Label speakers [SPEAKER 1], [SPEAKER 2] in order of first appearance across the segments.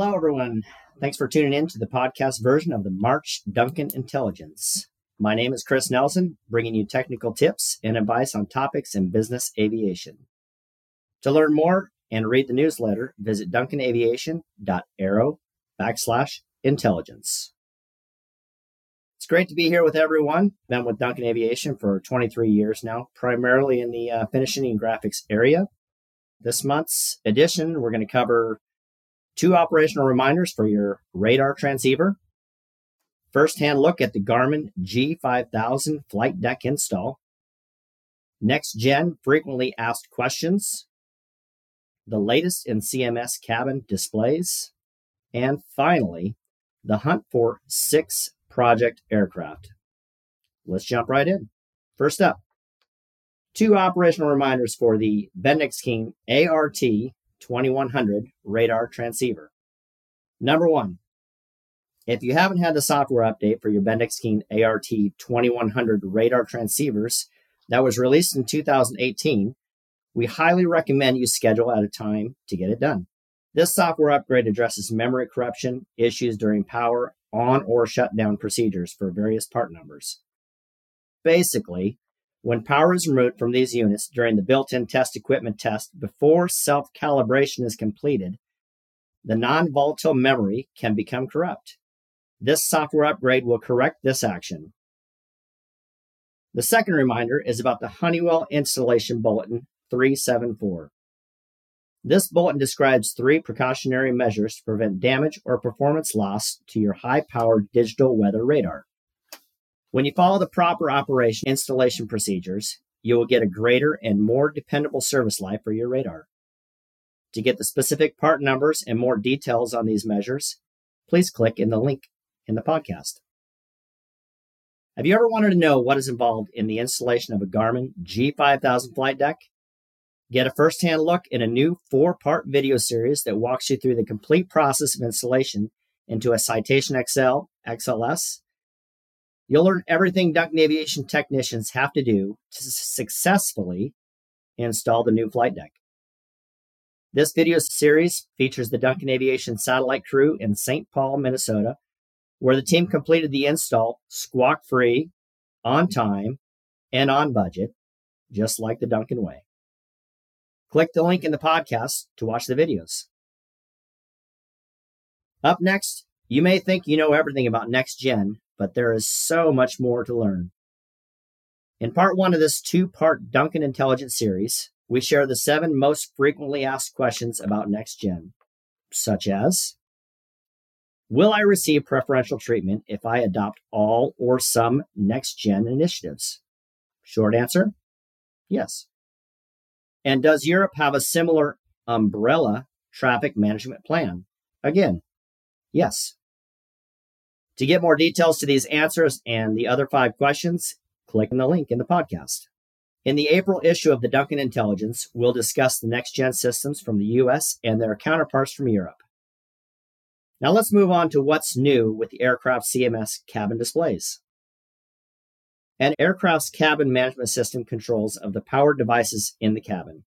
[SPEAKER 1] Hello, everyone. Thanks for tuning in to the podcast version of the March Duncan Intelligence. My name is Chris Nelson, bringing you technical tips and advice on topics in business aviation. To learn more and read the newsletter, visit duncanaviation.aero backslash intelligence. It's great to be here with everyone. Been with Duncan Aviation for 23 years now, primarily in the uh, finishing and graphics area. This month's edition, we're going to cover two operational reminders for your radar transceiver, first-hand look at the Garmin G5000 flight deck install, next gen frequently asked questions, the latest in CMS cabin displays, and finally, the hunt for six project aircraft. Let's jump right in. First up, two operational reminders for the Bendix King ART 2100 radar transceiver. Number one, if you haven't had the software update for your Bendix King ART 2100 radar transceivers that was released in 2018, we highly recommend you schedule out a time to get it done. This software upgrade addresses memory corruption issues during power on or shutdown procedures for various part numbers. Basically, when power is removed from these units during the built in test equipment test before self calibration is completed, the non volatile memory can become corrupt. This software upgrade will correct this action. The second reminder is about the Honeywell Installation Bulletin 374. This bulletin describes three precautionary measures to prevent damage or performance loss to your high powered digital weather radar. When you follow the proper operation installation procedures, you will get a greater and more dependable service life for your radar. To get the specific part numbers and more details on these measures, please click in the link in the podcast. Have you ever wanted to know what is involved in the installation of a Garmin G5000 flight deck? Get a first hand look in a new four part video series that walks you through the complete process of installation into a Citation XL, XLS. You'll learn everything Duncan Aviation technicians have to do to successfully install the new flight deck. This video series features the Duncan Aviation satellite crew in St. Paul, Minnesota, where the team completed the install squawk free, on time, and on budget, just like the Duncan way. Click the link in the podcast to watch the videos. Up next, you may think you know everything about next gen, but there is so much more to learn. In part one of this two part Duncan Intelligence series, we share the seven most frequently asked questions about next gen, such as Will I receive preferential treatment if I adopt all or some next gen initiatives? Short answer yes. And does Europe have a similar umbrella traffic management plan? Again, yes. To get more details to these answers and the other five questions, click on the link in the podcast. In the April issue of the Duncan Intelligence, we'll discuss the next gen systems from the US and their counterparts from Europe. Now let's move on to what's new with the aircraft CMS cabin displays. An aircraft's cabin management system controls of the power devices in the cabin.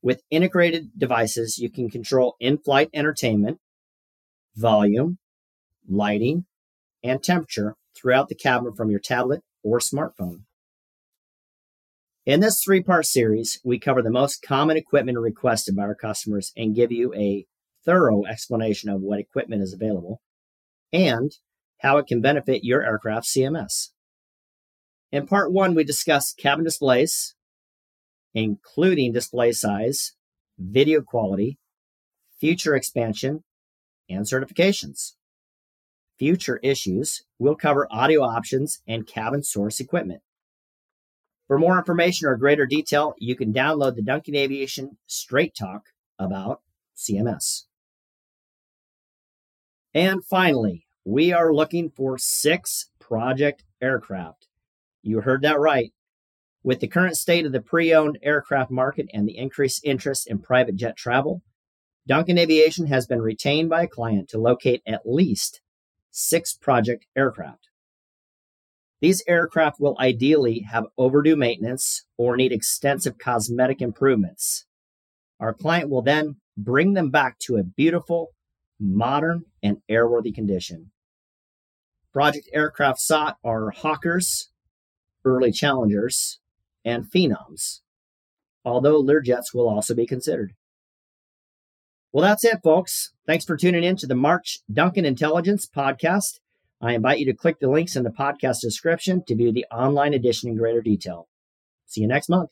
[SPEAKER 1] With integrated devices, you can control in flight entertainment, volume, lighting, and temperature throughout the cabin from your tablet or smartphone. In this three part series, we cover the most common equipment requested by our customers and give you a thorough explanation of what equipment is available and how it can benefit your aircraft CMS. In part one, we discuss cabin displays, including display size, video quality, future expansion, and certifications. Future issues we'll cover audio options and cabin source equipment. For more information or greater detail, you can download the Duncan Aviation Straight Talk about CMS. And finally, we are looking for six project aircraft you heard that right. With the current state of the pre owned aircraft market and the increased interest in private jet travel, Duncan Aviation has been retained by a client to locate at least six project aircraft. These aircraft will ideally have overdue maintenance or need extensive cosmetic improvements. Our client will then bring them back to a beautiful, modern, and airworthy condition. Project aircraft sought are Hawkers, early challengers, and phenoms, although Learjets will also be considered. Well, that's it, folks. Thanks for tuning in to the March Duncan Intelligence podcast. I invite you to click the links in the podcast description to view the online edition in greater detail. See you next month.